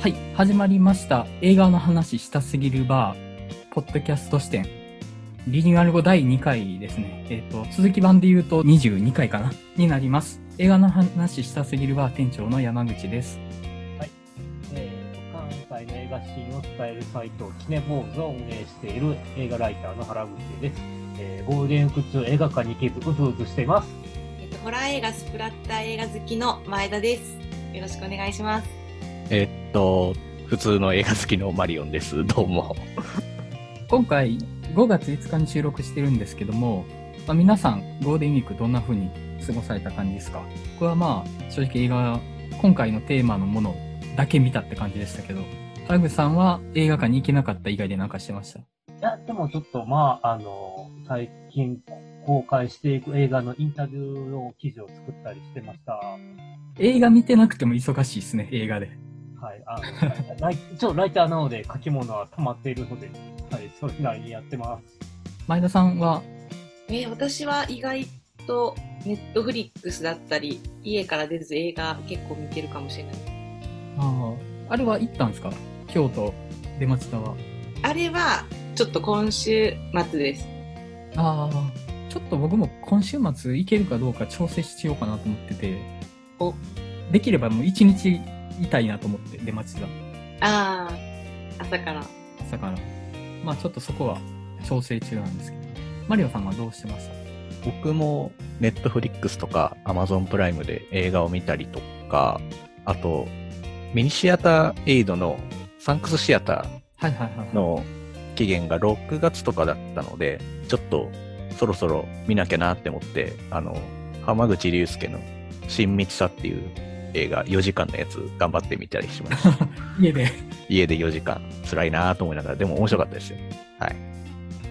はい、始まりました。映画の話したすぎるバー、ポッドキャスト視点。リニューアル後第2回ですね。えっ、と、続き版で言うと22回かなになります。映画の話したすぎるバー店長の山口です。えー関西の映画シーンを伝えるサイト、キネボーズを運営している映画ライターの原口です。えーゴールデンウィーク中映画館に行けずうずうずしています。えっと、ホラー映画、スプラッター映画好きの前田です。よろしくお願いします。えっと、普通の映画好きのマリオンです。どうも。今回5月5日に収録してるんですけども、まあ、皆さんゴールデンウィークどんな風に過ごされた感じですか？僕はまあ正直映画、今回のテーマのものだけ見たって感じでしたけど、原口さんは映画館に行けなかった以外で何かしてました？いや、でもちょっとまあ、あの、最近公開していく映画のインタビューの記事を作ったりしてました。映画見てなくても忙しいですね、映画で。はい。あのライ一応ライターなので書き物は溜まっているので、はい、それなりにやってます。前田さんは、えー私は意外とネットフリックスだったり、家から出ず映画結構見てるかもしれない。ああ、あれは行ったんですか？京都、出町田は。あれは、ちょっと今週末です。ああ、ちょっと僕も今週末行けるかどうか調整しようかなと思ってて、おできればもう一日いたいなと思って、出町田。ああ、朝から。だから、まあちょっとそこは調整中なんですけど。マリオさんはどうしてました僕もネットフリックスとかアマゾンプライムで映画を見たりとか、あと、ミニシアターエイドのサンクスシアタ。ーの期限が6月とかだったので、ちょっとそろそろ見なきゃなって思って、あの、浜口竜介の親密さっていう映画4時間のやつ頑張ってみたりしました。家で。家で4時間辛いなと思いながら、でも面白かったですよ。はい。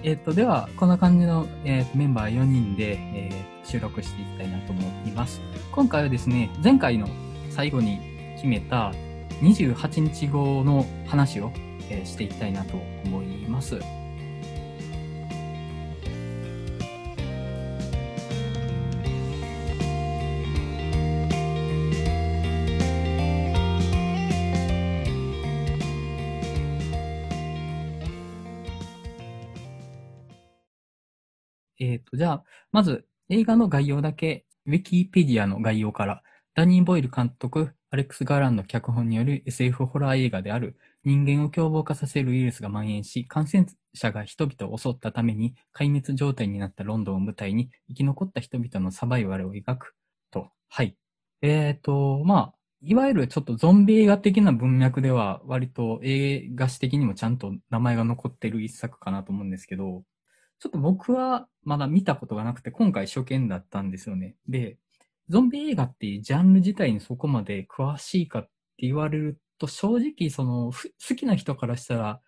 えっと、では、こんな感じの、えーとメンバー4人で、えー収録していきたいなと思います。今回はですね、前回の最後に決めた28日後の話を、えーしていきたいなと思います。えっ、と、じゃあ、まず映画の概要だけ、ウィキペディアの概要から、ダニー・ボイル監督、アレックス・ガーランド脚本による SF ホラー映画である、人間を凶暴化させるウイルスが蔓延し、感染者が人々を襲ったために、壊滅状態になったロンドンを舞台に、生き残った人々のサバイバルを描くと。はい。えっ、と、まあ、いわゆるちょっとゾンビ映画的な文脈では、割と映画史的にもちゃんと名前が残ってる一作かなと思うんですけど、ちょっと僕はまだ見たことがなくて、今回初見だったんですよね。で、ゾンビ映画っていうジャンル自体にそこまで詳しいかって言われると、正直その、好きな人からしたら、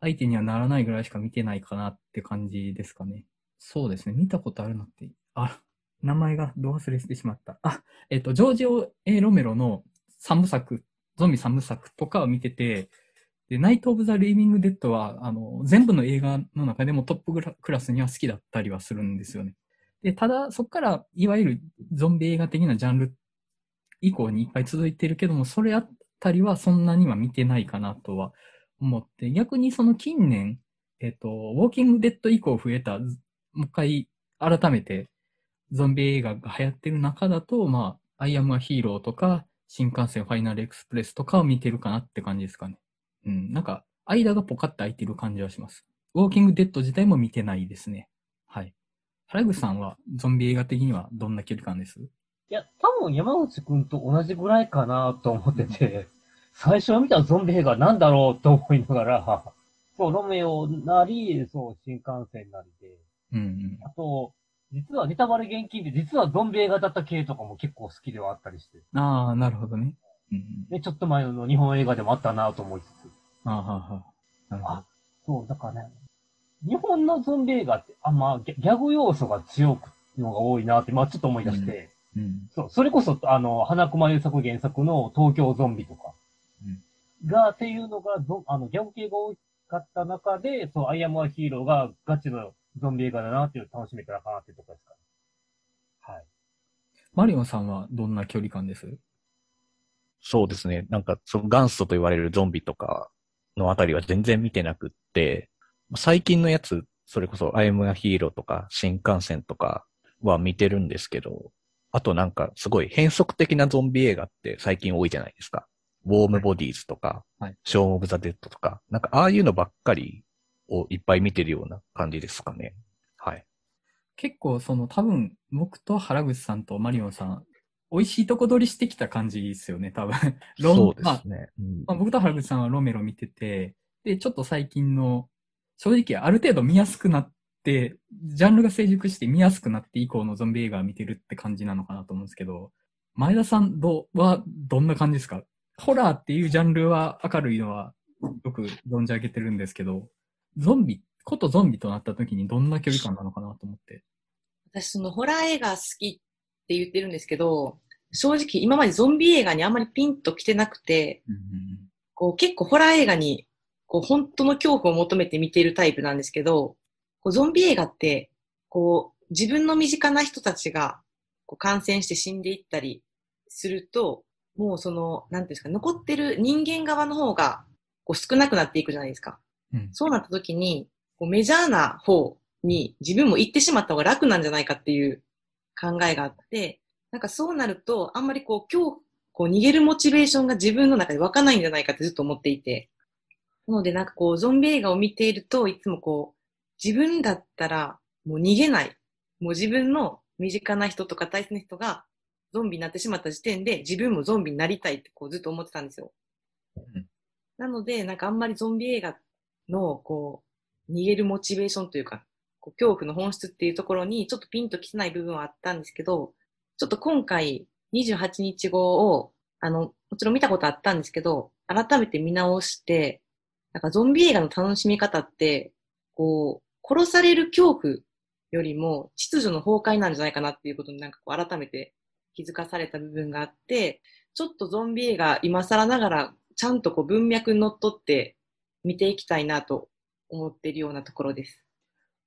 相手にはならないぐらいしか見てないかなって感じですかね。そうですね。見たことあるのって、あ、名前がど忘れしてしまった。あ、えっと、ジョージオ・エロメロの三部作、ゾンビ三部作とかを見てて、で、ナイト・オブ・ザ・リービング・デッドは、あの、全部の映画の中でもトップクラスには好きだったりはするんですよね。で、ただ、そこから、いわゆるゾンビ映画的なジャンル以降にいっぱい続いてるけども、それあったりはそんなには見てないかなとは思って、逆にその近年、えっ、と、ウォーキング・デッド以降増えた、もう一回改めてゾンビ映画が流行ってる中だと、まあ、アイアム・ア・ヒーローとか、新幹線ファイナル・エクスプレスとかを見てるかなって感じですかね。うん、なんか、間がポカッと空いてる感じはします。ウォーキング・デッド自体も見てないですね。はい。原口さんはゾンビ映画的にはどんな距離感です？いや、多分山内くんと同じぐらいかなと思ってて、最初見たゾンビ映画なんだろうと思いながら、そう、ロメオなり、そう、新幹線なりで、うんうん。あと、実はネタバレ厳禁で、実はゾンビ映画だった系とかも結構好きではあったりして、ああ、なるほどね。うんうん。で、ちょっと前の日本映画でもあったなと思いつつ、ああ、はあ、はあ。なるほどあ。そう、だからね、日本のゾンビ映画って、あ、まあ、ギャギャグ要素が強くのが多いなって、まあちょっと思い出して、うん。そう、それこそ、あの、花熊優作原作の東京ゾンビとか、が、っていうのが、ゾあの、ギャグ系が多かった中で、そう、アイアムアヒーローがガチのゾンビ映画だなっていうのを楽しめたらかなっていうところですかね。はい。マリオンさんはどんな距離感です？そうですね。なんか、その元祖と言われるゾンビとかのあたりは全然見てなくって、最近のやつ、それこそ、アイムアヒーローとか、新幹線とかは見てるんですけど、あとなんか、すごい変則的なゾンビ映画って最近多いじゃないですか。ウォームボディーズとか、はいショーン・オブ・ザ・デッドとか、なんか、ああいうのばっかりをいっぱい見てるような感じですかね。はい。結構その多分僕と原口さんとマリオンさん、美味しいとこ取りしてきた感じですよね、多分。ロンそうでまあすね。うんまあ、僕と原口さんはロメロ見てて、で、ちょっと最近の、正直ある程度見やすくなって、ジャンルが成熟して見やすくなって以降のゾンビ映画を見てるって感じなのかなと思うんですけど、前田さんどうはどんな感じですか？ホラーっていうジャンルは明るいのはよく存じ上げてるんですけど、ゾンビ、ことゾンビとなった時にどんな距離感なのかなと思って。私、そのホラー映画好きって言ってるんですけど、正直今までゾンビ映画にあんまりピンと来てなくて、こう結構ホラー映画にこう本当の恐怖を求めて見ているタイプなんですけど、こうゾンビ映画って、こう自分の身近な人たちがこう感染して死んでいったりすると、もうその、なんていうんですか、残ってる人間側の方がこう少なくなっていくじゃないですか。うんそうなった時に、こうメジャーな方に自分も行ってしまった方が楽なんじゃないかっていう考えがあって、なんかそうなると、あんまりこう、今日、こう逃げるモチベーションが自分の中で湧かないんじゃないかってずっと思っていて。なのでなんかこう、ゾンビ映画を見ていると、いつもこう、自分だったらもう逃げない。もう自分の身近な人とか大切な人がゾンビになってしまった時点で自分もゾンビになりたいってこうずっと思ってたんですよ。うんなので、なんかあんまりゾンビ映画のこう、逃げるモチベーションというか、こう恐怖の本質っていうところにちょっとピンときてない部分はあったんですけど、ちょっと今回28日後を、あの、もちろん見たことあったんですけど、改めて見直して、なんかゾンビ映画の楽しみ方って、こう、殺される恐怖よりも秩序の崩壊なんじゃないかなっていうことになんかこう改めて気づかされた部分があって、ちょっとゾンビ映画今更ながらちゃんとこう文脈にのっとって見ていきたいなと思っているようなところです。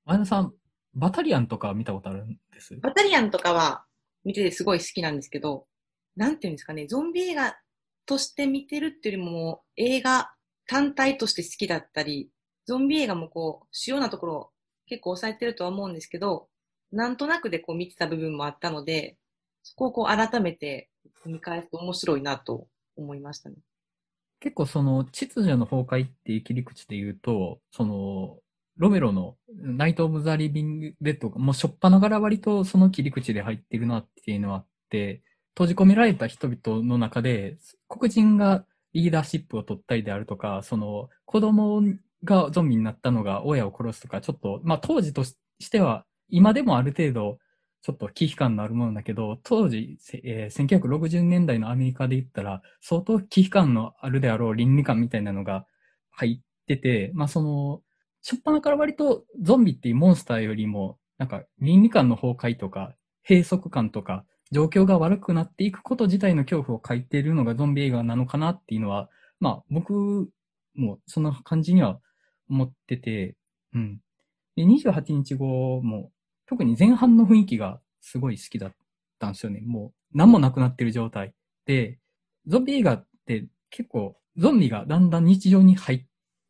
前田さん、バタリアンとか見たことあるんです？バタリアンとかは見ててすごい好きなんですけど、なんていうんですかね、ゾンビ映画として見てるっていうよりも、映画単体として好きだったり、ゾンビ映画もこう、主要なところ結構抑えてるとは思うんですけど、なんとなくでこう見てた部分もあったので、そこをこう改めて見返すと面白いなと思いましたね。結構その秩序の崩壊っていう切り口で言うと、その、ロメロのナイト・オブ・ザ・リビング・デッドがもうしょっぱながら割とその切り口で入ってるなっていうのはあって、閉じ込められた人々の中で黒人がリーダーシップを取ったりであるとか、その子供がゾンビになったのが親を殺すとか、ちょっと、まあ当時としては今でもある程度ちょっと危機感のあるものだけど、当時、えー1960年代のアメリカで言ったら、相当危機感のあるであろう倫理観みたいなのが入ってて、まあその、しょっぱなから割とゾンビっていうモンスターよりも、なんか倫理観の崩壊とか、閉塞感とか、状況が悪くなっていくこと自体の恐怖を書いているのがゾンビ映画なのかなっていうのは、まあ僕もそんな感じには思ってて、うん。で、28日後も、特に前半の雰囲気がすごい好きだったんですよね。もう何もなくなってる状態。で、ゾンビ映画って結構ゾンビがだんだん日常に入っ、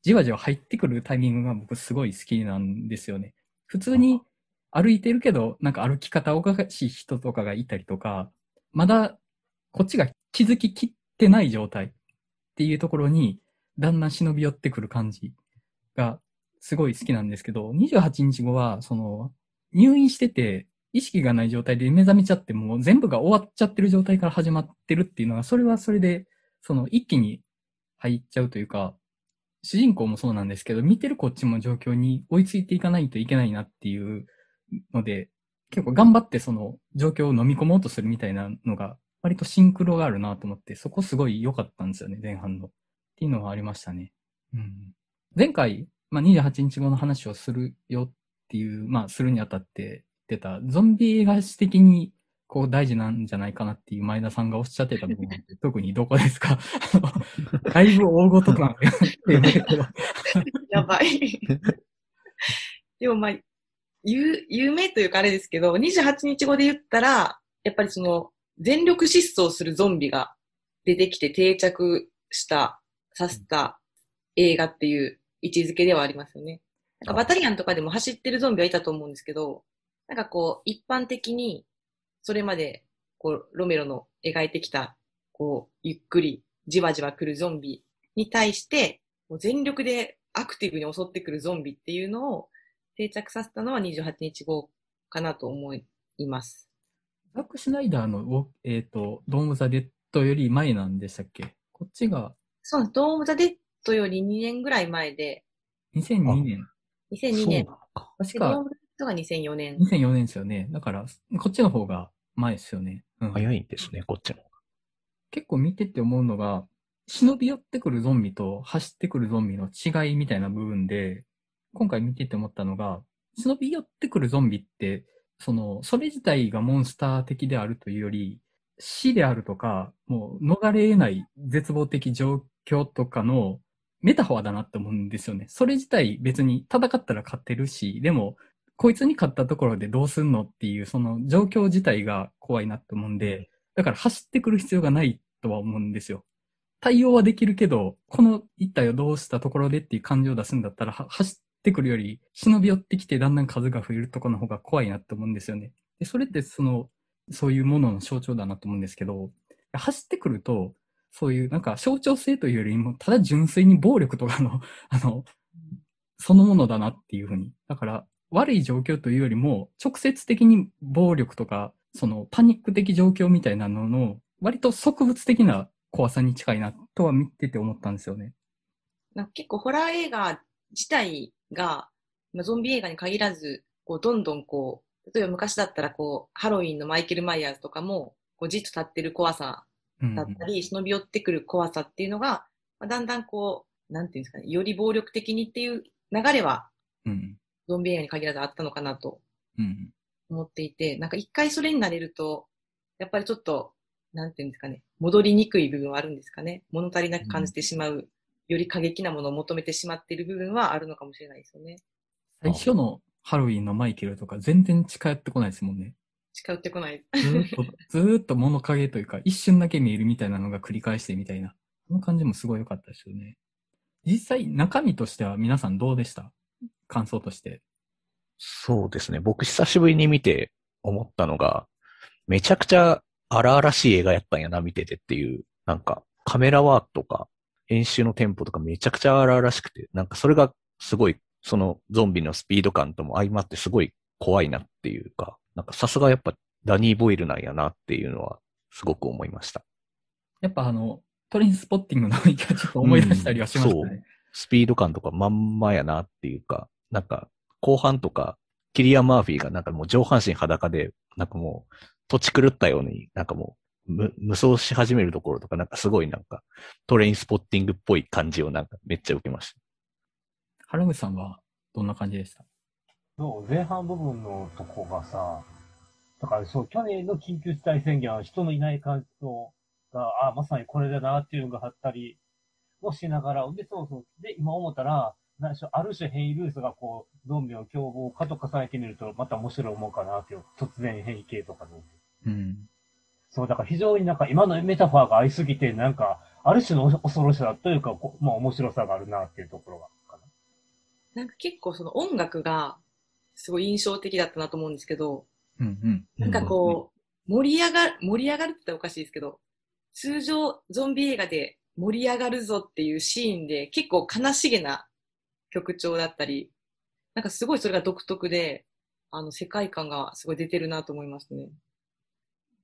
じわじわ入ってくるタイミングが僕すごい好きなんですよね。普通に歩いてるけど、なんか歩き方おかしい人とかがいたりとか、まだこっちが気づききってない状態っていうところにだんだん忍び寄ってくる感じがすごい好きなんですけど、28日後は、その、入院してて、意識がない状態で目覚めちゃって、もう全部が終わっちゃってる状態から始まってるっていうのが、それはそれで、その一気に入っちゃうというか、主人公もそうなんですけど、見てるこっちも状況に追いついていかないといけないなっていうので、結構頑張ってその状況を飲み込もうとするみたいなのが、割とシンクロがあるなと思って、そこすごい良かったんですよね、前半の。っていうのがありましたね。うん。前回、まあ、28日後の話をするよっていう、まあ、するにあたって言ってた、ゾンビ映画史的に、こう大事なんじゃないかなっていう前田さんがおっしゃってた部分って、特にどこですか？だいぶ大ごとなん。やばい。でもまあ、有有名というかあれですけど、28日後で言ったら、やっぱりその、全力疾走するゾンビが出てきて定着した、させた映画っていう位置づけではありますよね。なんかバタリアンとかでも走ってるゾンビはいたと思うんですけど、なんかこう、一般的に、それまで、こう、ロメロの描いてきた、こう、ゆっくり、じわじわ来るゾンビに対して、もう全力でアクティブに襲ってくるゾンビっていうのを定着させたのは28日後かなと思います。ザック・シュナイダーのえっ、と、ドーム・ザ・デッドより前なんでしたっけ？こっちがそう。ドーム・ザ・デッドより2年ぐらい前で、2002年。2002年。確でドーかム・ザ・デッドが2004年。2004年ですよね。だから、こっちの方が前ですよね。うん、早いんですね、こっちの。結構見てて思うのが、忍び寄ってくるゾンビと走ってくるゾンビの違いみたいな部分で、今回見てて思ったのが、忍び寄ってくるゾンビって、その、それ自体がモンスター的であるというより、死であるとか、もう逃れ得ない絶望的状況とかのメタファーだなって思うんですよね。それ自体別に戦ったら勝てるし、でも、こいつに勝ったところでどうすんのっていう、その状況自体が怖いなって思うんで、だから走ってくる必要がないとは思うんですよ。対応はできるけど、この一体をどうしたところでっていう感情を出すんだったら、は走ってくるより、忍び寄ってきてだんだん数が増えるところの方が怖いなって思うんですよね。で、それってその、そういうものの象徴だなと思うんですけど、走ってくると、そういうなんか象徴性というよりも、ただ純粋に暴力とかの、あの、そのものだなっていうふうに。だから、悪い状況というよりも、直接的に暴力とか、そのパニック的状況みたいなのの、割と植物的な怖さに近いなとは見てて思ったんですよね。なんか結構ホラー映画自体が、まあ、ゾンビ映画に限らず、こうどんどんこう、例えば昔だったらこう、ハロウィンのマイケル・マイヤーズとかも、こうじっと立ってる怖さうんだったり、忍び寄ってくる怖さっていうのが、まあ、だんだんこう、なんていうんですかね、より暴力的にっていう流れは、うん。ゾンビ映画に限らずあったのかなとうん。思っていて、なんか一回それになれると、やっぱりちょっと、なんていうんですかね、戻りにくい部分はあるんですかね。物足りなく感じてしまう、より過激なものを求めてしまっている部分はあるのかもしれないですよね。最初のハロウィンのマイケルとか全然近寄ってこないですもんね。近寄ってこない。ずーっと、ずーっと物影というか、一瞬だけ見えるみたいなのが繰り返してみたいな。その感じもすごい良かったですよね。実際、中身としては皆さんどうでした？感想として。そうですね。僕久しぶりに見て思ったのが、めちゃくちゃ荒々しい映画やったんやな、見ててっていう。なんか、カメラワークとか、演習のテンポとかめちゃくちゃ荒々しくて、なんかそれがすごい、そのゾンビのスピード感とも相まってすごい怖いなっていうか、なんかさすがやっぱダニー・ボイルなんやなっていうのはすごく思いました。やっぱあの、トレインスポッティングの雰囲気はちょっと思い出したりはしましたうんね。スピード感とかまんまやなっていうか、なんか後半とか、キリアン・マーフィーがなんかもう上半身裸で、なんかもう土地狂ったように、なんかもう無無双し始めるところとか、なんかすごいなんかトレインスポッティングっぽい感じをなんかめっちゃ受けました。原口さんはどんな感じでした？そう、前半部分のとこがさ、だからそう、去年の緊急事態宣言は人のいない感じと、が、あまさにこれだなっていうのがあったりもしながら、で、そうそう。で、今思ったら、何でしょう、ある種変異ルースがこう、ゾンビを凶暴化と重ねてみると、また面白い思うかなっていう、突然変異系とかで。うん。そう、だから非常になんか今のメタファーが合いすぎて、なんか、ある種の恐ろしさというか、こまあ面白さがあるなっていうところがかな。なんか結構その音楽がすごい印象的だったなと思うんですけど、うんうん。なんかこう、盛り上がる、盛り上がるって言ったらおかしいですけど、通常ゾンビ映画で盛り上がるぞっていうシーンで結構悲しげな曲調だったり、なんかすごいそれが独特で、あの世界観がすごい出てるなと思いますね。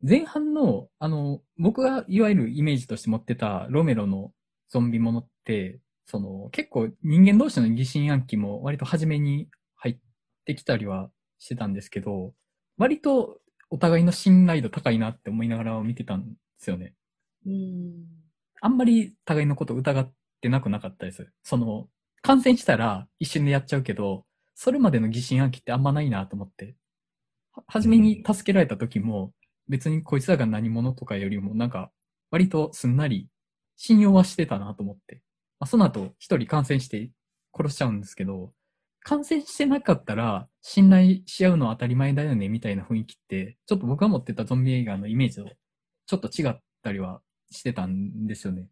前半の、あの、僕がいわゆるイメージとして持ってたロメロのゾンビものって、その、結構人間同士の疑心暗鬼も割と初めに入ってきたりはしてたんですけど、割とお互いの信頼度高いなって思いながら見てたんですよね。うん。あんまり互いのこと疑ってなくなかったです。その、感染したら一瞬でやっちゃうけど、それまでの疑心暗鬼ってあんまないなと思って。は、初めに助けられた時も、別にこいつらが何者とかよりも、なんか、割とすんなり信用はしてたなと思って。まあ、その後、一人感染して殺しちゃうんですけど、感染してなかったら、信頼し合うのは当たり前だよね、みたいな雰囲気って、ちょっと僕が持ってたゾンビ映画のイメージと、ちょっと違ったりはしてたんですよね。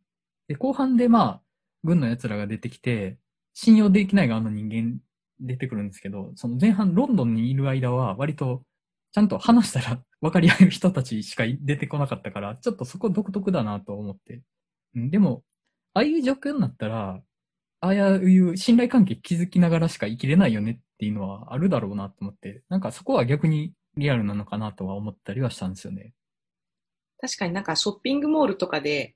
で、後半でまあ、軍の奴らが出てきて、信用できない側の人間出てくるんですけど、その前半ロンドンにいる間は割とちゃんと話したら分かり合える人たちしか出てこなかったから、ちょっとそこ独特だなと思って。でも、ああいう状況になったら、ああいう信頼関係築きながらしか生きれないよねっていうのはあるだろうなと思って、なんかそこは逆にリアルなのかなとは思ったりはしたんですよね。確かになんかショッピングモールとかで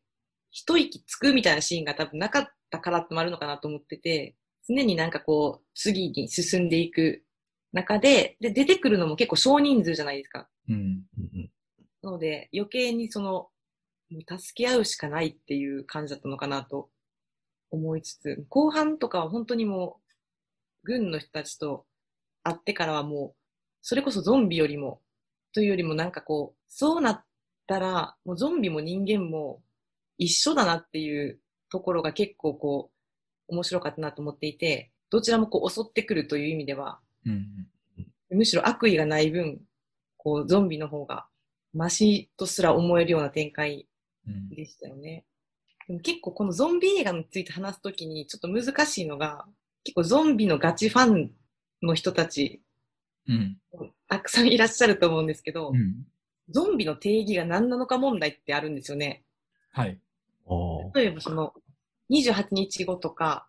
一息つくみたいなシーンが多分なかったからってもあるのかなと思ってて、常になんかこう次に進んでいく中で、で、出てくるのも結構少人数じゃないですか。うん。うんうんなので余計にその、もう助け合うしかないっていう感じだったのかなと思いつつ、後半とかは本当にもう、軍の人たちと会ってからはもう、それこそゾンビよりも、というよりもなんかこう、そうなったら、もうゾンビも人間も一緒だなっていうところが結構こう、面白かったなと思っていて、どちらもこう襲ってくるという意味では、うん。むしろ悪意がない分、こう、ゾンビの方が、マシとすら思えるような展開うん。でしたよね。でも結構このゾンビ映画について話すときにちょっと難しいのが、結構ゾンビのガチファンの人たち、うん。たくさんいらっしゃると思うんですけど、うん。ゾンビの定義が何なのか問題ってあるんですよね。はい。例えばその、28日後とか、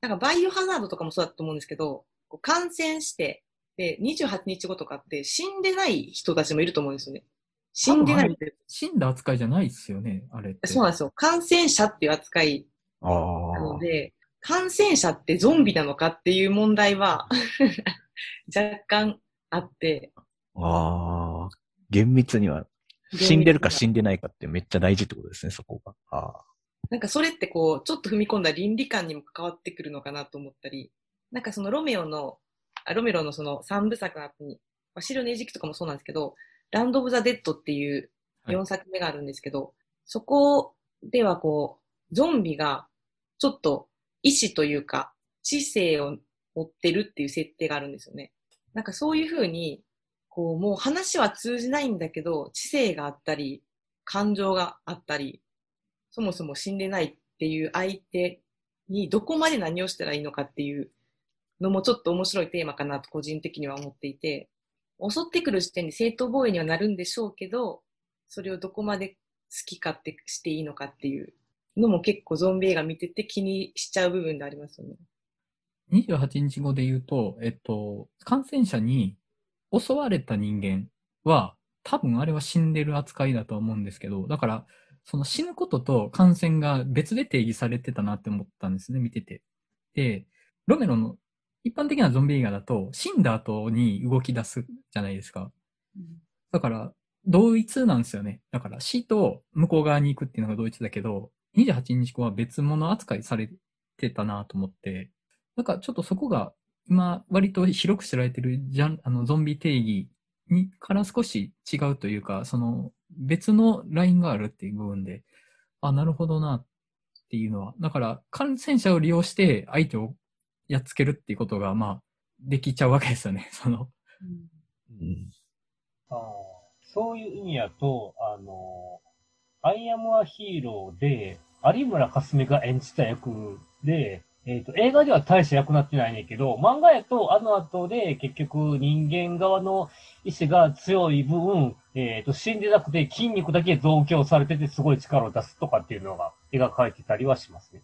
なんかバイオハザードとかもそうだと思うんですけど、こう感染して、で、28日後とかって死んでない人たちもいると思うんですよね。死んでないって、死んだ扱いじゃないっすよね、あれって。そうなんですよ。感染者っていう扱いあなのーで、感染者ってゾンビなのかっていう問題は 若干あって、あー。厳密には、死んでるか死んでないかってめっちゃ大事ってことですね、そこが。あなんかそれってこう、ちょっと踏み込んだ倫理観にも関わってくるのかなと思ったり、なんかそのロメオの、あロメロのその三部作の後に、まあ、シルの餌食とかもそうなんですけど、ランド・オブ・ザ・デッドっていうはい4作目があるんですけど、そこではこう、ゾンビがちょっと意志というか、知性を持ってるっていう設定があるんですよね。なんかそういうふうに、こう、もう話は通じないんだけど、知性があったり、感情があったり、そもそも死んでないっていう相手にどこまで何をしたらいいのかっていうのもちょっと面白いテーマかなと個人的には思っていて、襲ってくる時点で正当防衛にはなるんでしょうけど、それをどこまで好き勝手していいのかっていうのも結構ゾンビ映画見てて気にしちゃう部分でありますよね。28日後で言うと、えっと、感染者に襲われた人間は、多分あれは死んでる扱いだと思うんですけど、だから、その死ぬことと感染が別で定義されてたなって思ったんですね、見てて。で、ロメロの一般的なゾンビ映画だと、死んだ後に動き出すじゃないですか。だから、同一なんですよね。だから死と向こう側に行くっていうのが同一だけど、28日後は別物扱いされてたなと思って、なんかちょっとそこが今割と広く知られてるジャン、あのゾンビ定義にから少し違うというか、その別のラインがあるっていう部分で、あ、なるほどなっていうのは、だから感染者を利用して相手をやっつけるっていうことが、まあ、できちゃうわけですよね。その、うん。あそういう意味やと、あの、アイアムアヒーローで、有村架純が演じた役で、えっ、と、映画では大して役なってないねんけど、漫画やとあの後で結局人間側の意志が強い分、えっ、と、死んでなくて筋肉だけ増強されててすごい力を出すとかっていうのが描かれてたりはしますね。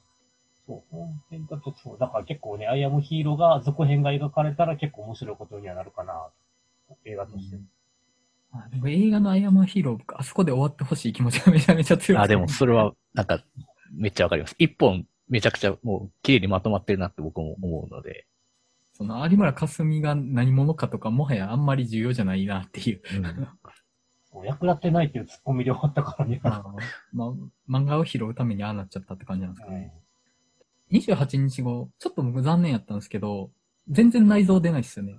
そう、本編だとそう、だから結構ね、アイアムヒーローが、続編が描かれたら結構面白いことにはなるかな、映画として。あでも映画のアイアムアヒーロー、僕あそこで終わってほしい気持ちがめちゃめちゃ強くてあ、でもそれは、なんか、めっちゃわかります。一本、めちゃくちゃもう、綺麗にまとまってるなって僕も思うので。その有村架純が何者かとか、もはやあんまり重要じゃないなっていう。うん。役立ってないっていうツッコミで終わったからね。まあ、まあ、漫画を拾うためにああなっちゃったって感じなんですかうんね。28日後、ちょっと僕残念やったんですけど、全然内臓出ないですよね。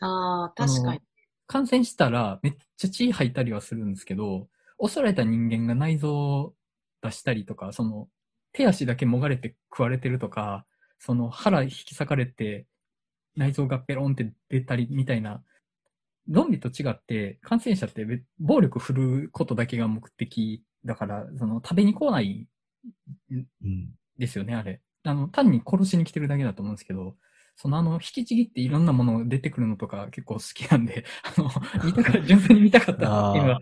ああ、確かに。感染したらめっちゃ血吐いたりはするんですけど、襲われた人間が内臓を出したりとか、その、手足だけもがれて食われてるとか、その腹引き裂かれて内臓がペロンって出たりみたいな、ゾンビと違って感染者って別暴力振るうことだけが目的だから、その、食べに来ないうん。ですよね、あれ。あの、単に殺しに来てるだけだと思うんですけど、そのあの、引きちぎっていろんなもの出てくるのとか結構好きなんで、あの、見たか、純粋に見たかったっていうのは、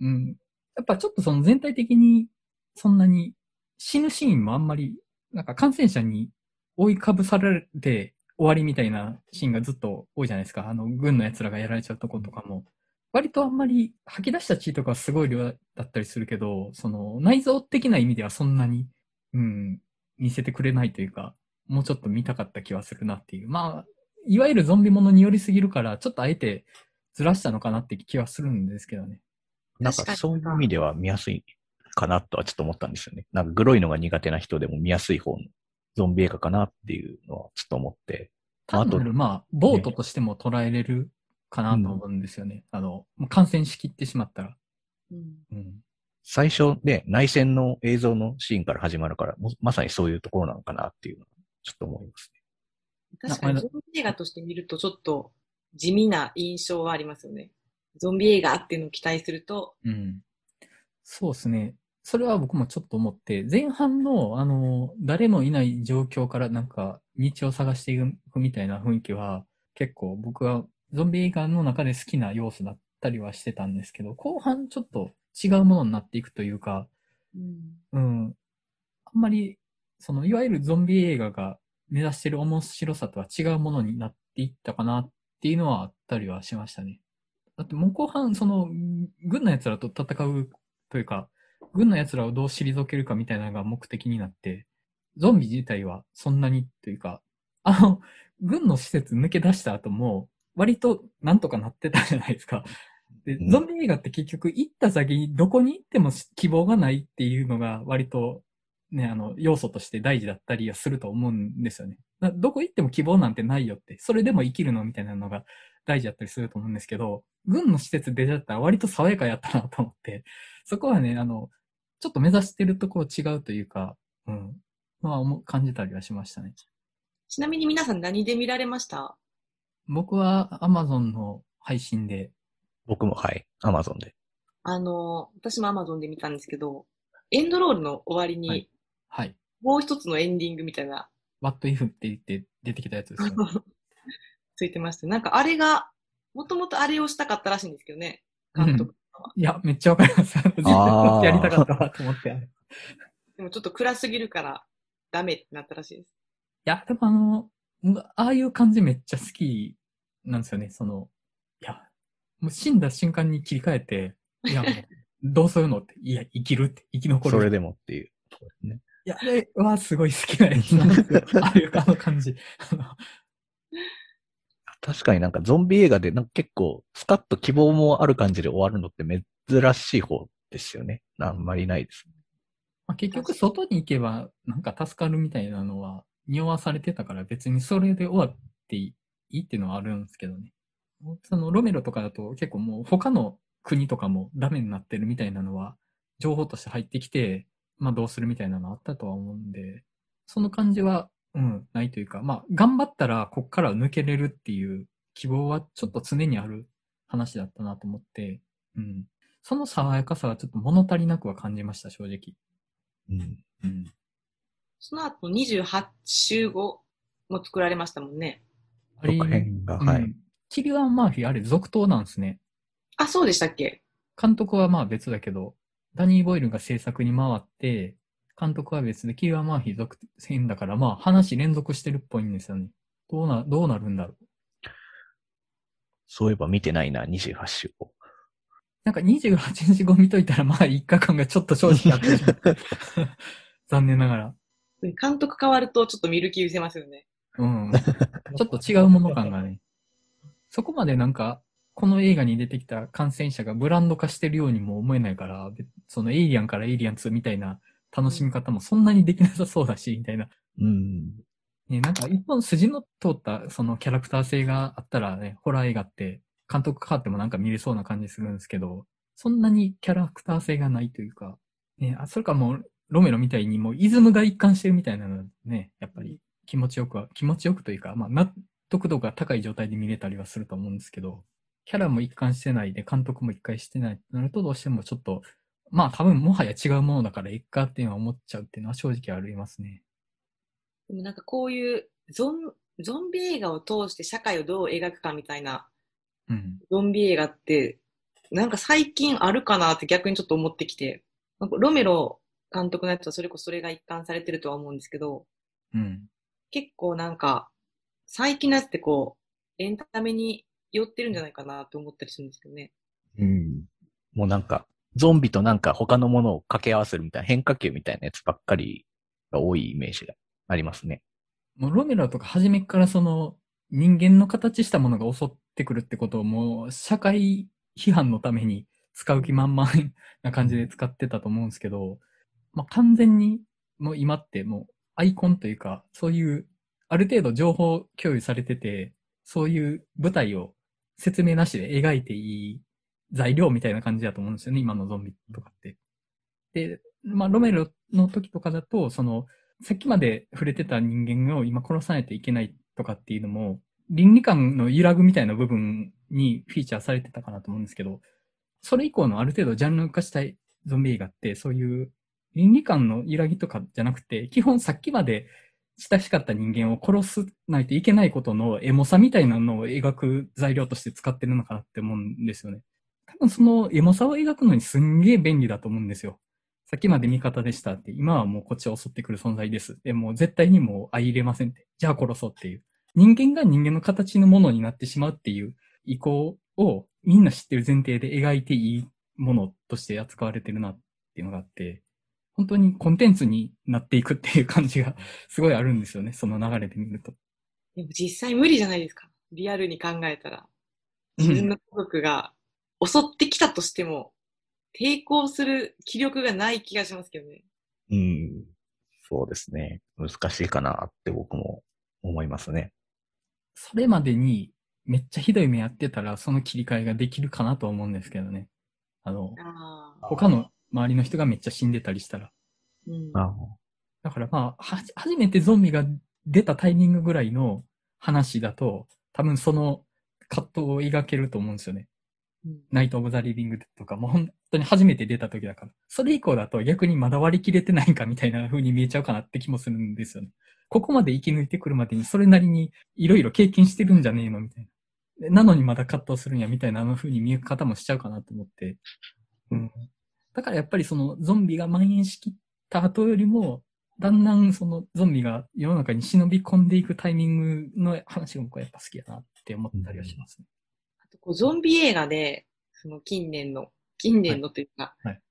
うん。やっぱちょっとその全体的に、そんなに死ぬシーンもあんまり、なんか感染者に覆いかぶされて終わりみたいなシーンがずっと多いじゃないですか。あの、軍の奴らがやられちゃうとことかも。割とあんまり吐き出した血とかはすごい量だったりするけど、その内臓的な意味ではそんなに、うん、見せてくれないというか、もうちょっと見たかった気はするなっていう。まあ、いわゆるゾンビものに寄りすぎるから、ちょっとあえてずらしたのかなって気はするんですけどね。なんかそういう意味では見やすいかなとはちょっと思ったんですよね。なんかグロいのが苦手な人でも見やすい方のゾンビ映画かなっていうのはちょっと思って。単なる、まあ、ボートとしても捉えれるかなと思うんですよね。あの、もう感染しきってしまったら。うんうん。最初ね、内戦の映像のシーンから始まるから、もまさにそういうところなのかなっていうのはちょっと思いますね。確かにゾンビ映画として見るとちょっと地味な印象はありますよね。ゾンビ映画っていうのを期待すると、うん。そうですね。それは僕もちょっと思って、前半の、あの、誰もいない状況からなんか、道を探していくみたいな雰囲気は、結構僕はゾンビ映画の中で好きな要素だったりはしてたんですけど、後半ちょっと違うものになっていくというか、うん、うん。あんまり、その、いわゆるゾンビ映画が目指してる面白さとは違うものになっていったかなっていうのはあったりはしましたね。だってもう後半、その、軍の奴らと戦うというか、軍の奴らをどう退けるかみたいなのが目的になって、ゾンビ自体はそんなにというか、あの、軍の施設抜け出した後も、割となんとかなってたじゃないですか。でう、んゾンビ映画って結局行った先にどこに行っても希望がないっていうのが割とね、あの、要素として大事だったりはすると思うんですよね。だどこ行っても希望なんてないよって、それでも生きるのみたいなのが大事だったりすると思うんですけど、軍の施設出ちゃったら割と爽やかやったなと思って、そこはね、あの、ちょっと目指してるところ違うというか、うん、まあ思う感じたりはしましたね。ちなみに皆さん何で見られました？僕は Amazon の配信で、僕もはい、アマゾンで。あの、私も Amazon で見たんですけど、エンドロールの終わりにはい、はい。もう一つのエンディングみたいな、What if って言って出てきたやつですよね。ついてました。なんかあれが、もともとあれをしたかったらしいんですけどね、監督。いや、めっちゃわかります。やりたかったわと思って。いでもちょっと暗すぎるからダメってなったらしいです。や、でもあの、ああいう感じめっちゃ好きなんですよね。その、いや、もう死んだ瞬間に切り替えて、いや、も うどうするのって、いや、生きるって、生き残る。それでもっていう。ね、いや、あれはすごい好きなやつなんですよ。ああいうあの感じ。あの確かになんかゾンビ映画でなんか結構スカッと希望もある感じで終わるのって珍しい方ですよね。あんまりないです。まあ、結局、外に行けば、なんか助かるみたいなのは、匂わされてたから、別にそれで終わっていいっていうのはあるんですけどね。そのロメロとかだと結構もう他の国とかもダメになってるみたいなのは、情報として入ってきて、まあどうするみたいなのあったとは思うんで、その感じは、うん、ないというか、まあ頑張ったらこっから抜けれるっていう希望はちょっと常にある話だったなと思って、うん。その爽やかさはちょっと物足りなくは感じました、正直。うん。うん。その後28週後も作られましたもんね。あれが、うんはい。キリアン・マーフィー、あれ続投なんですね。あ、そうでしたっけ？監督はまあ別だけど、ダニー・ボイルが制作に回って、監督は別で、キリアン・マーフィー続編だから、まあ話連続してるっぽいんですよね。どうな、どうなるんだろう。そういえば見てないな、28週を。なんか28日後見といたら、まあ1日間がちょっと正直あってしまう残念ながら。監督変わるとちょっと見る気失せますよね。うん。ちょっと違うもの感がね。そこまでなんか、この映画に出てきた感染者がブランド化してるようにも思えないから、べそのエイリアンからエイリアン2みたいな楽しみ方もそんなにできなさそうだし、みたいな。うん。ね、なんか一本筋の通ったそのキャラクター性があったらね、ホラー映画って監督変わってもなんか見れそうな感じするんですけど、そんなにキャラクター性がないというか、ね、あ、それかもうロメロみたいにもうイズムが一貫してるみたいなのね、やっぱり気持ちよくは、気持ちよくというか、まあ納得度が高い状態で見れたりはすると思うんですけど、キャラも一貫してないで、監督も一回してないとなると、どうしてもちょっと、まあ多分もはや違うものだからいっかっていうのは思っちゃうっていうのは正直ありますね。でもなんかこういうゾンゾンビ映画を通して社会をどう描くかみたいなうん。ゾンビ映画って、なんか最近あるかなって逆にちょっと思ってきて、なんかロメロ監督のやつはそれこそそれが一貫されてるとは思うんですけど、うん。結構なんか、最近のやつってこう、エンタメに寄ってるんじゃないかなって思ったりするんですけどね。うん。もうなんか、ゾンビとなんか他のものを掛け合わせるみたいな変化球みたいなやつばっかりが多いイメージがありますね。もうロメロとか初めからその人間の形したものが襲ってくるってことをもう社会批判のために使う気満々な感じで使ってたと思うんですけど、まあ、完全にもう今ってもうアイコンというか、そういうある程度情報共有されてて、そういう舞台を説明なしで描いていい材料みたいな感じだと思うんですよね、今のゾンビとかって。で、まあ、ロメロの時とかだと、その、さっきまで触れてた人間を今殺さないといけないとかっていうのも、倫理観の揺らぐみたいな部分にフィーチャーされてたかなと思うんですけど、それ以降のある程度ジャンル化したいゾンビ映画って、そういう倫理観の揺らぎとかじゃなくて、基本さっきまで親しかった人間を殺すないといけないことのエモさみたいなのを描く材料として使ってるのかなって思うんですよね。分そのエモさを描くのにすんげえ便利だと思うんですよ。さっきまで味方でしたって、今はもうこっちを襲ってくる存在です。でも絶対にもう相入れませんって。じゃあ殺そうっていう。人間が人間の形のものになってしまうっていう意向をみんな知ってる前提で描いていいものとして扱われてるなっていうのがあって、本当にコンテンツになっていくっていう感じがすごいあるんですよね。その流れで見ると。でも実際無理じゃないですか。リアルに考えたら。自分の家族が襲ってきたとしても、抵抗する気力がない気がしますけどね。うん。そうですね。難しいかなって僕も思いますね。それまでにめっちゃひどい目やってたら、その切り替えができるかなと思うんですけどね。あの、ああ。他の周りの人がめっちゃ死んでたりしたら。うん。あだからまあ、はじ、初めてゾンビが出たタイミングぐらいの話だと、多分その葛藤を描けると思うんですよね。うんナイト・オブ・ザ・リビングとかも本当に初めて出た時だから。それ以降だと逆にまだ割り切れてないんかみたいな風に見えちゃうかなって気もするんですよね。ここまで生き抜いてくるまでにそれなりにいろいろ経験してるんじゃねえのみたいな。なのにまだ葛藤するんやみたいなあの風に見え方もしちゃうかなと思って。うん。だからやっぱりそのゾンビが蔓延しきった後よりも、だんだんそのゾンビが世の中に忍び込んでいくタイミングの話が僕はやっぱ好きだなって思ったりはしますね。あとこうゾンビ映画で、その近年の、近年のというか、はいはい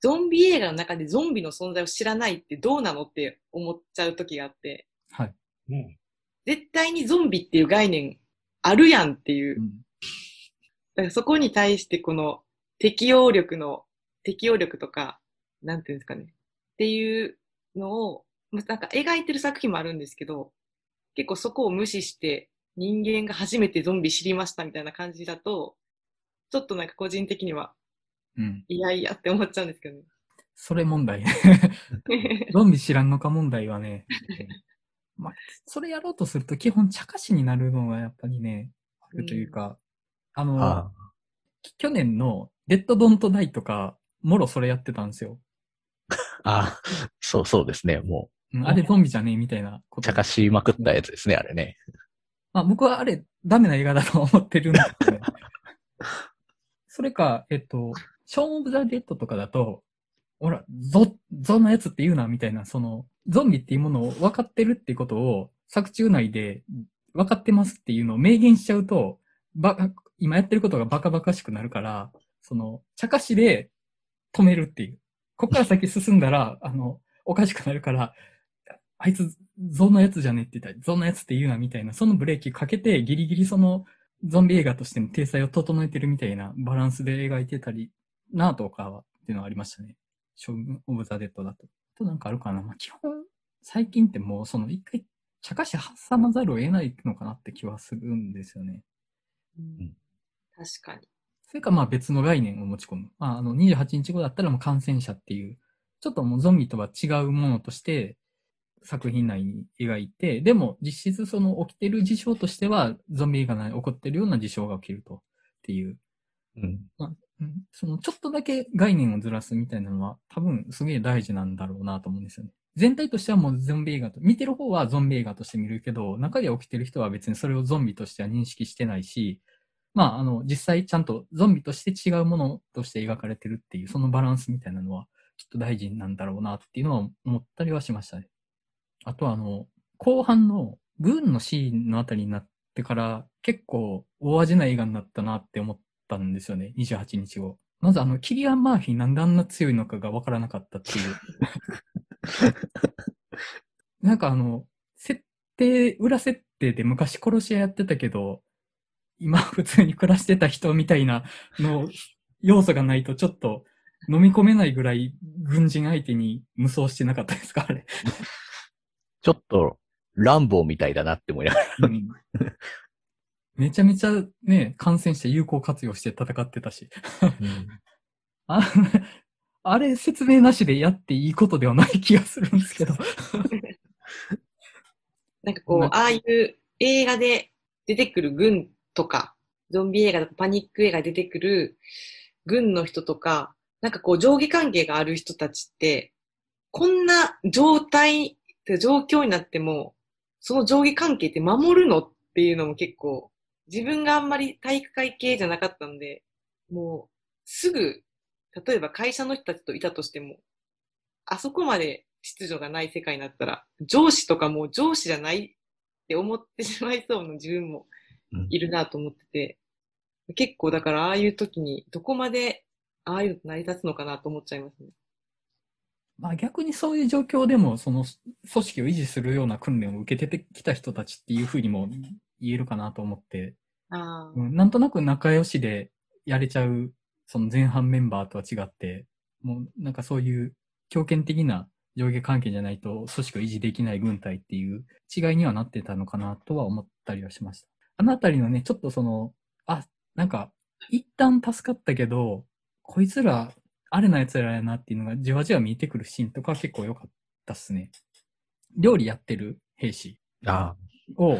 ゾンビ映画の中でゾンビの存在を知らないってどうなのって思っちゃう時があって、はい。うん。絶対にゾンビっていう概念あるやんっていうう。ん。だからそこに対してこの適応力の、適応力とか、なんていうんですかね。っていうのを、まあなんか描いてる作品もあるんですけど、結構そこを無視して人間が初めてゾンビ知りましたみたいな感じだと、ちょっとなんか個人的には、うん。いやいやって思っちゃうんですけどそれ問題。ね。ゾンビ知らんのか問題はね、まあ、それやろうとすると基本茶化しになるのがやっぱりね、あるというか、あの、あ去年のデッドドントダイとか、もろそれやってたんですよ。あ、そうそうですね。もうんあれゾンビじゃねえみたいなこう、と。茶化しまくったやつですね、あれね。まあ僕はあれダメな映画だと思ってるんですけど、ね、それか、えっと、ショーン・オブ・ザ・デッドとかだと、ほら、ゾ、ゾのやつって言うな、みたいな、その、ゾンビっていうものを分かってるっていうことを、作中内で分かってますっていうのを明言しちゃうと、ば、今やってることがバカバカしくなるから、その、茶化しで止めるっていう。こっから先進んだら、あの、おかしくなるから、あいつ、ゾのやつじゃねって言ったら、ゾのやつって言うな、みたいな、そのブレーキかけて、ギリギリその、ゾンビ映画としての体裁を整えてるみたいなバランスで描いてたり、なとかは、っていうのはありましたね。ショーン・オブ・ザ・デッドだと。となんかあるかな。まあ、基本、最近ってもう、その一回、茶化し挟まざるを得ないのかなって気はするんですよね。うん確かに。それかまあ別の概念を持ち込む。まああの28日後だったらもう感染者っていう、ちょっともうゾンビとは違うものとして作品内に描いて、でも実質その起きてる事象としてはゾンビ映画内に起こってるような事象が起きるとっていう。うん。うんその、ちょっとだけ概念をずらすみたいなのは、多分すげえ大事なんだろうなと思うんですよね。全体としてはもうゾンビ映画と、見てる方はゾンビ映画として見るけど、中で起きてる人は別にそれをゾンビとしては認識してないし、まあ、あの、実際ちゃんとゾンビとして違うものとして描かれてるっていう、そのバランスみたいなのは、きっと大事なんだろうなっていうのは思ったりはしましたね。あとはあの、後半の軍のシーンのあたりになってから、結構大味な映画になったなって思ったんですよね、28日後。まずあの、キリアン・マーフィーなんであんな強いのかがわからなかったっていう。なんかあの、設定、裏設定で昔殺し屋やってたけど、今普通に暮らしてた人みたいなの要素がないとちょっと飲み込めないぐらい軍人相手に無双してなかったですかあれ。ちょっと、ランボーみたいだなって思いながら。うんめちゃめちゃね、感染して有効活用して戦ってたし。ああれ説明なしでやっていいことではない気がするんですけど。なんかこう、ああいう映画で出てくる軍とか、ゾンビ映画とかパニック映画で出てくる軍の人とか、なんかこう上下関係がある人たちって、こんな状態、状況になっても、その上下関係って守るのっていうのも結構、自分があんまり体育会系じゃなかったんで、もう、すぐ、例えば会社の人たちといたとしても、あそこまで秩序がない世界になったら、上司とかもう上司じゃないって思ってしまいそうな自分もいるなと思ってて、結構だからああいう時にどこまでああいうの成り立つのかなと思っちゃいますね。まあ逆にそういう状況でも、その組織を維持するような訓練を受けてきた人たちっていうふうにも言えるかなと思って、ああ、うんなんとなく仲良しでやれちゃう、その前半メンバーとは違って、もうなんかそういう強権的な上下関係じゃないと組織を維持できない軍隊っていう違いにはなってたのかなとは思ったりはしました。あのあたりのね、ちょっとその、あ、なんか、一旦助かったけど、こいつら、あれな奴らやなっていうのがじわじわ見えてくるシーンとかは結構良かったっすね。料理やってる兵士あを、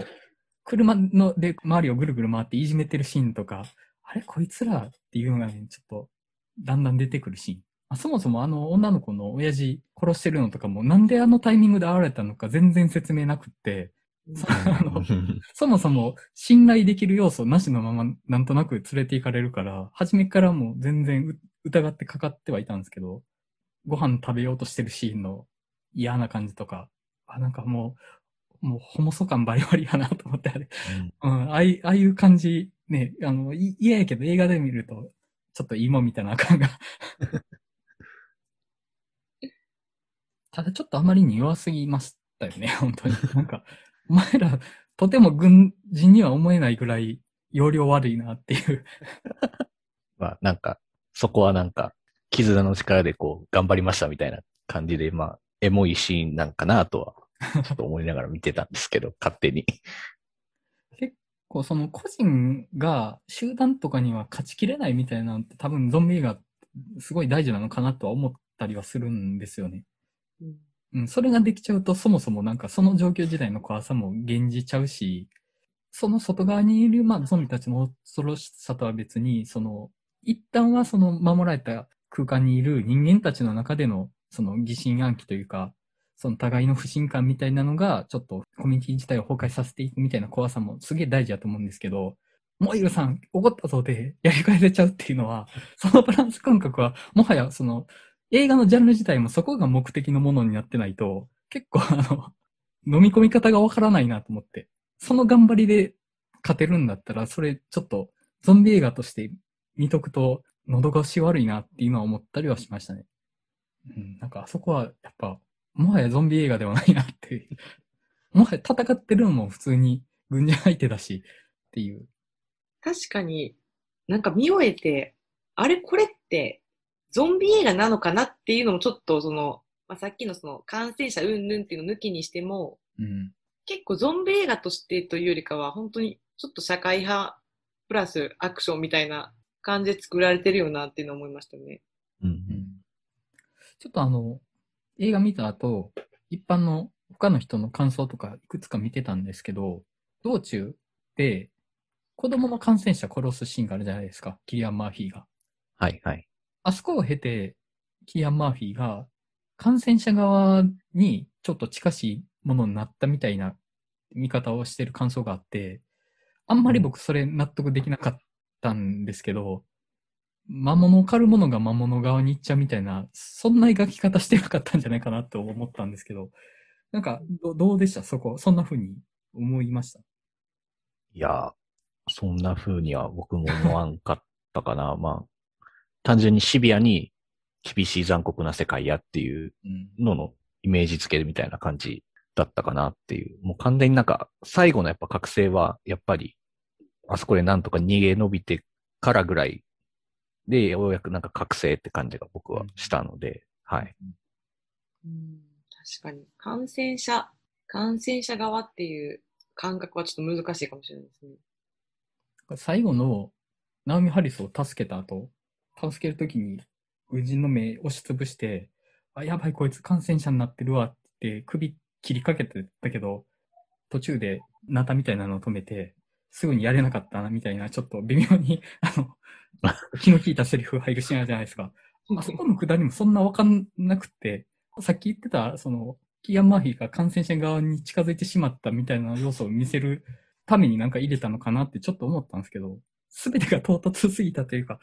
車ので周りをぐるぐる回っていじめてるシーンとか、あれこいつらっていうのがね、ちょっと、だんだん出てくるシーン。あそもそもあの女の子の親父殺してるのとかも、なんであのタイミングで現れたのか全然説明なくって、そもそも信頼できる要素なしのままなんとなく連れて行かれるから、初めからもう全然う疑ってかかってはいたんですけど、ご飯食べようとしてるシーンの嫌な感じとか、あ、なんかもう、もうホモソ感バリバリやなと思ってあれ。うん、ああいああいう感じ、ね、あの、い嫌やけど映画で見ると、ちょっといいもんみたいな感が。ただちょっとあまりに弱すぎましたよね、本当に。なんか、お前ら、とても軍人には思えないぐらい、容量悪いなっていう。まあ、なんか、そこはなんか、絆の力でこう、頑張りましたみたいな感じで、まあ、エモいシーンなんかなとは、ちょっと思いながら見てたんですけど、勝手に。こう、その個人が集団とかには勝ちきれないみたいなのって多分ゾンビ映画すごい大事なのかなとは思ったりはするんですよね。うんうん、それができちゃうとそもそもなんかその状況自体の怖さも減じちゃうし、その外側にいる、まあ、ゾンビたちの恐ろしさとは別に、その、一旦はその守られた空間にいる人間たちの中での、その疑心暗鬼というか、その互いの不信感みたいなのが、ちょっとコミュニティ自体を崩壊させていくみたいな怖さもすげえ大事だと思うんですけど、モイルさん怒ったぞでやり返せちゃうっていうのは、そのバランス感覚は、もはやその、映画のジャンル自体もそこが目的のものになってないと、結構あの、飲み込み方がわからないなと思って。その頑張りで勝てるんだったら、それちょっとゾンビ映画として見とくと喉越し悪いなっていうのは思ったりはしましたね。うん、なんかあそこはやっぱ、もはやゾンビ映画ではないなっていう。もはや戦ってるのも普通に軍事相手だしっていう。確かに、なんか見終えて、あれこれって、ゾンビ映画なのかなっていうのもちょっとその、まあ、さっきのその感染者うんぬんっていうのを抜きにしても、うん。結構ゾンビ映画としてというよりかは、本当にちょっと社会派プラスアクションみたいな感じで作られてるよなっていうのを思いましたね。うんうんちょっとあの、映画見た後、一般の他の人の感想とかいくつか見てたんですけど、道中で子供の感染者殺すシーンがあるじゃないですか。キリアン・マーフィーが。はいはい。あそこを経て、キーアン・マーフィーが感染者側にちょっと近しいものになったみたいな見方をしてる感想があって、あんまり僕それ納得できなかったんですけど、魔物を狩る者が魔物側に行っちゃうみたいな、そんな描き方してなかったんじゃないかなと思ったんですけど、なんか、どどうでした？そこ、そんな風に思いました？いや、そんな風には僕も思わんかったかな。まあ、単純にシビアに厳しい残酷な世界やっていううん。ののイメージ付けみたいな感じだったかなっていう。もう完全になんか、最後のやっぱ覚醒は、やっぱり、あそこでなんとか逃げ延びてからぐらいで、ようやくなんか覚醒って感じが僕はしたので、はい。うん、確かに。感染者、感染者側っていう感覚はちょっと難しいかもしれないですね。最後の、ナオミ・ハリスを助けた後、助けるときに、軍人の目押しつぶして、あ、やばい、こいつ感染者になってるわって首切りかけてたけど、途中でナタみたいなのを止めて、すぐにやれなかったな、みたいな、ちょっと微妙に、あの、気の利いたセリフ入るシーンあるじゃないですか。あそこのくだりもそんなわかんなくって、さっき言ってた、その、キアン・マーフィーが感染者側に近づいてしまったみたいな要素を見せるためになんか入れたのかなってちょっと思ったんですけど、すべてが唐突すぎたというか、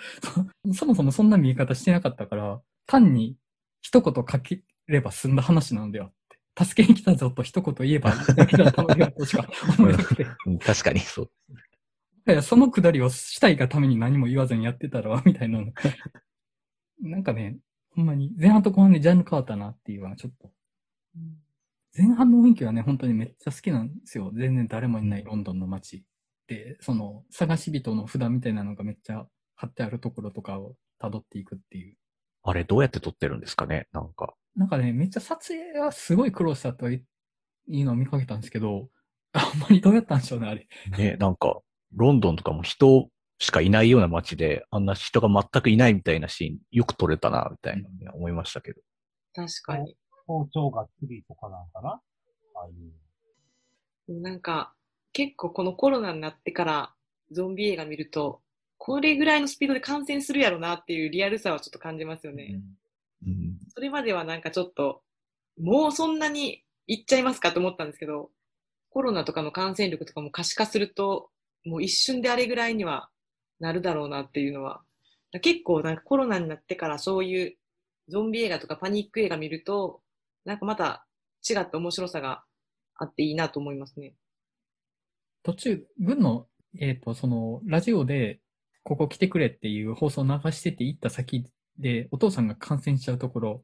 そ そもそもそんな見え方してなかったから、単に一言書ければ済んだ話なのではって。助けに来たぞと一言言えばいいだけだったのではとしか思えなくて。うん確かにそう。いや、そのくだりをしたいがために何も言わずにやってたら、みたいなの。なんかね、ほんまに前半と後半でジャンル変わったなっていうのはちょっと。うん前半の雰囲気はね、本当にめっちゃ好きなんですよ。全然誰もいないロンドンの街。で、その、探し人の札みたいなのがめっちゃ貼ってあるところとかを辿っていくっていう。あれどうやって撮ってるんですかねなんか。なんかね、めっちゃ撮影はすごい苦労したといいのを見かけたんですけど、あんまりどうやったんでしょうね、あれ。ね、なんか、ロンドンとかも人しかいないような街で、あんな人が全くいないみたいなシーン、よく撮れたな、みたいな思いましたけど。確かに。包丁がっつりとかなんかな？ああいう。なんか、結構このコロナになってからゾンビ映画見ると、これぐらいのスピードで感染するやろなっていうリアルさはちょっと感じますよね。うん。それまではなんかちょっと、もうそんなにいっちゃいますかと思ったんですけど、コロナとかの感染力とかも可視化すると、もう一瞬であれぐらいにはなるだろうなっていうのは、結構なんかコロナになってからそういうゾンビ映画とかパニック映画見ると、なんかまた違った面白さがあっていいなと思いますね。途中、軍の、えっ、と、その、ラジオで、ここ来てくれっていう放送を流してて行った先で、お父さんが感染しちゃうところ、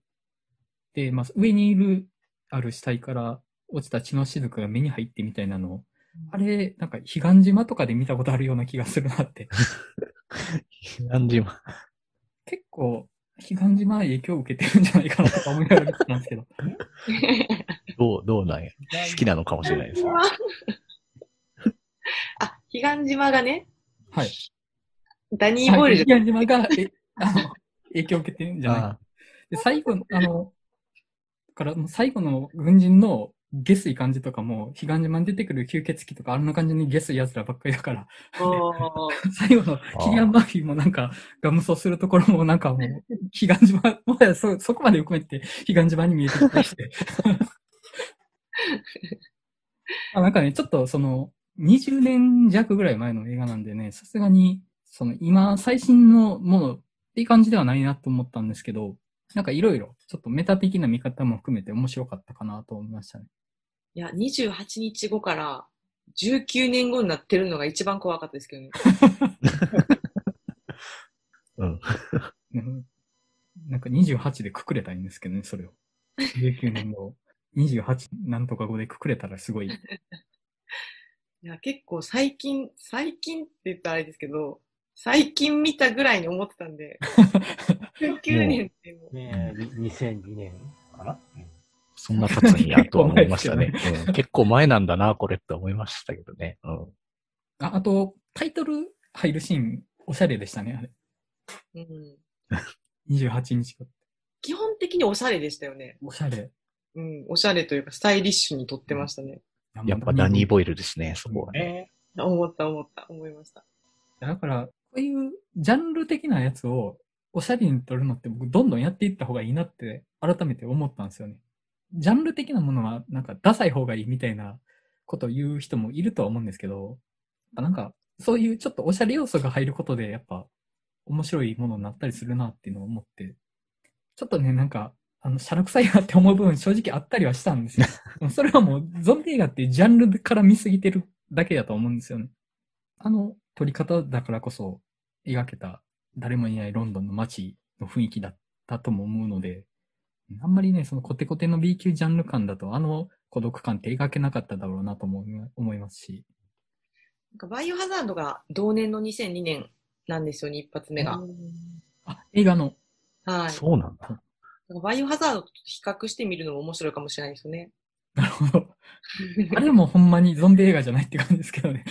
で、まあ、上にいる、ある死体から落ちた血の雫が目に入ってみたいなのを、あれ、なんか、彼岸島とかで見たことあるような気がするなって。何時も。結構、彼岸島影響を受けてるんじゃないかなとか思いながら見てたんですけど。どう、どうなんや。好きなのかもしれないですね。あ、彼岸島がね、はい。ダニー・ボイルじゃ彼岸島が、え、あの、影響を受けてるんじゃないあで、最後の、あの、だからもう最後の軍人の下水感じとかも、彼岸島に出てくる吸血鬼とかあんな感じに下水奴らばっかりだから、最後のキリアン・マーフィーもなんか、ガムソするところもなんかもう、彼岸島、もはやそ、そこまで含めて彼岸島に見えてきたりして。あなんかね、ちょっとその、20年弱ぐらい前の映画なんでね、さすがに、その今、最新のものっていう感じではないなと思ったんですけど、なんかいろいろ、ちょっとメタ的な見方も含めて面白かったかなと思いましたね。いや、28日後から19年後になってるのが一番怖かったですけどね。うん。うんなんか28でくくれたらいいんですけどね、それを。19年後、28なんとか後でくくれたらすごい。いや、結構最近、最近って言ったらあれですけど、最近見たぐらいに思ってたんで、19年ってもう、ねえ、2002年かな、そんな経つんやとは思いましたね。結構前ですうん結構前なんだな、これって思いましたけどね。うん。ああと、タイトル入るシーン、おしゃれでしたね、あれ。うん、28日後。基本的におしゃれでしたよね。おしゃれ。うん、おしゃれというか、スタイリッシュに撮ってましたね。やっぱダニー・ボイルですね、そこはね。ね思った思った、思いました。だから、こういうジャンル的なやつをおしゃれに撮るのって僕どんどんやっていった方がいいなって改めて思ったんですよね。ジャンル的なものはなんかダサい方がいいみたいなことを言う人もいるとは思うんですけど、なんかそういうちょっとおしゃれ要素が入ることでやっぱ面白いものになったりするなっていうのを思って、ちょっとね、なんか、あの、シャラ臭いなって思う部分正直あったりはしたんですよ。それはもうゾンビ映画っていうジャンルから見すぎてるだけだと思うんですよね。あの撮り方だからこそ描けた誰もいないロンドンの街の雰囲気だったとも思うので、あんまりね、そのコテコテの B 級ジャンル感だとあの孤独感って描けなかっただろうなとも思いますし。なんかバイオハザードが同年の2002年なんですよね、一発目が。あ、映画の。はい。そうなんだ。なんかバイオハザードと比較してみるのも面白いかもしれないですよね。なるほど。あれもほんまにゾンビ映画じゃないって感じですけどね。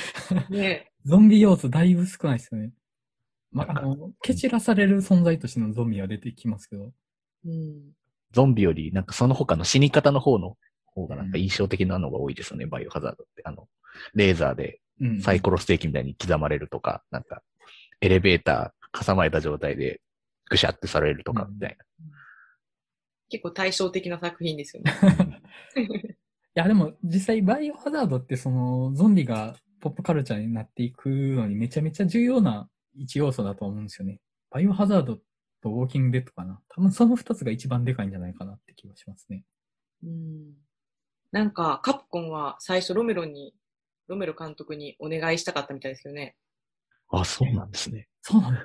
ね ゾンビ要素だいぶ少ないですよね。まあ、あの、蹴散らされる存在としてのゾンビは出てきますけど。うん。ゾンビより、なんかその他の死に方の方の方がなんか印象的なのが多いですよね、バイオハザードって。あの、レーザーでうん。サイコロステーキみたいに刻まれるとか、なんか、エレベーター挟まれた状態でぐしゃってされるとかみたい結構対照的な作品ですよね。いや、でも実際バイオハザードってそのゾンビがポップカルチャーになっていくのにめちゃめちゃ重要な一要素だと思うんですよね。バイオハザードとウォーキングデッドかな。多分その二つが一番でかいんじゃないかなって気がしますね。うん。なんか、カプコンは最初ロメロに、ロメロ監督にお願いしたかったみたいですよね。な。あ、そうなんですね。そうなの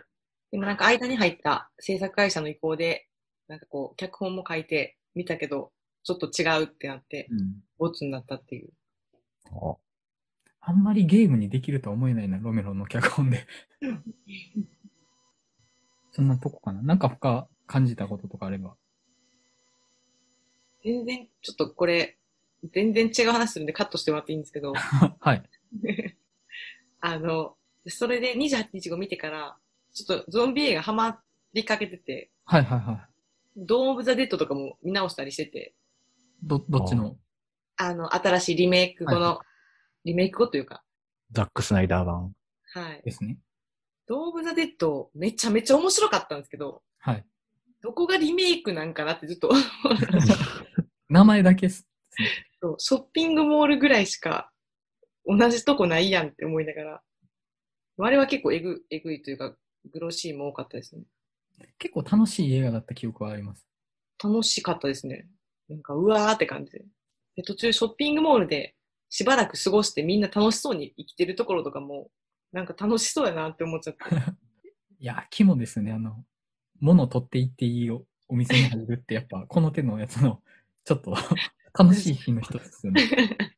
でもなんか間に入った制作会社の意向で、なんかこう、脚本も書いてみたけど、ちょっと違うってなって、うん。ボツになったっていう。ああんまりゲームにできるとは思えないな、ロメロの脚本で。そんなとこかな。なんか他感じたこととかあれば。全然、ちょっとこれ、全然違う話するんでカットしてもらっていいんですけど、はい。あの、それで28日後見てから、ちょっとゾンビ映画ハマりかけてて、はいはいはい。ドーム・オブ・ザ・デッドとかも見直したりしてて、ど、どっちの？あの、新しいリメイク後の、はリメイク後というか、ザック・スナイダー版。はい。ですね。ドーム・オブ・ザ・デッドめちゃめちゃ面白かったんですけど、はい。どこがリメイクなんかなってずっと 名前だけです。そうショッピングモールぐらいしか同じとこないやんって思いながら、あれは結構えぐえぐいというか、グロシーンも多かったですね。結構楽しい映画だった記憶はあります。楽しかったですね。なんか、うわーって感じで。で途中ショッピングモールでしばらく過ごしてみんな楽しそうに生きてるところとかも、なんか楽しそうやなって思っちゃって。いや、肝ですね。あの、物を取っていっていいおお店に入るって、やっぱ、この手のやつの、ちょっと、楽しい日の一つですよね。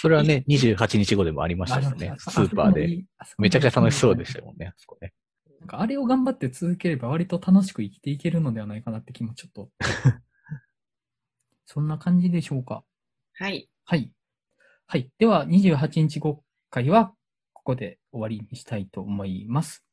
それはね、28日後でもありましたしね。スーパーで。。めちゃくちゃ楽しそうでしたよね、あそこね。なんかあれを頑張って続ければ割と楽しく生きていけるのではないかなって気もちょっと。そんな感じでしょうか？はい。はい。はい。では、28日後回は、ここで終わりにしたいと思います。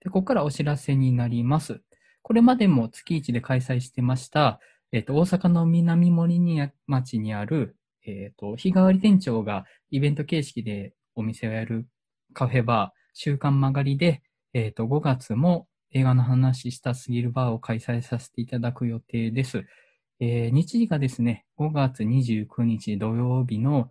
で、ここからお知らせになります。これまでも月1で開催してました、えっ、と、大阪の南森に町にある、えっ、と、日替わり店長がイベント形式でお店をやるカフェバー、週刊曲がりで、えっ、と、5月も映画の話したすぎるバーを開催させていただく予定です。えー日時がですね、5月29日土曜日の、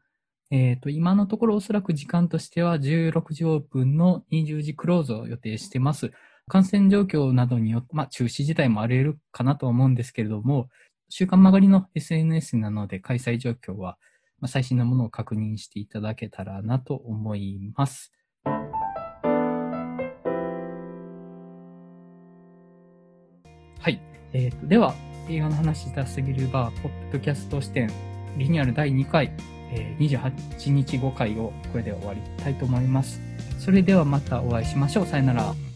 えっ、と、今のところおそらく時間としては16時オープンの20時クローズを予定してます。感染状況などによって、まあ、中止自体もあり得るかなと思うんですけれども、週刊曲がりの SNS なので開催状況は、まあ、最新のものを確認していただけたらなと思います。はい。えーと、では、映画の話したすぎるバー、ポッドキャスト視点、リニューアル第2回、えー28日5回をこれで終わりたいと思います。それではまたお会いしましょう。さよなら。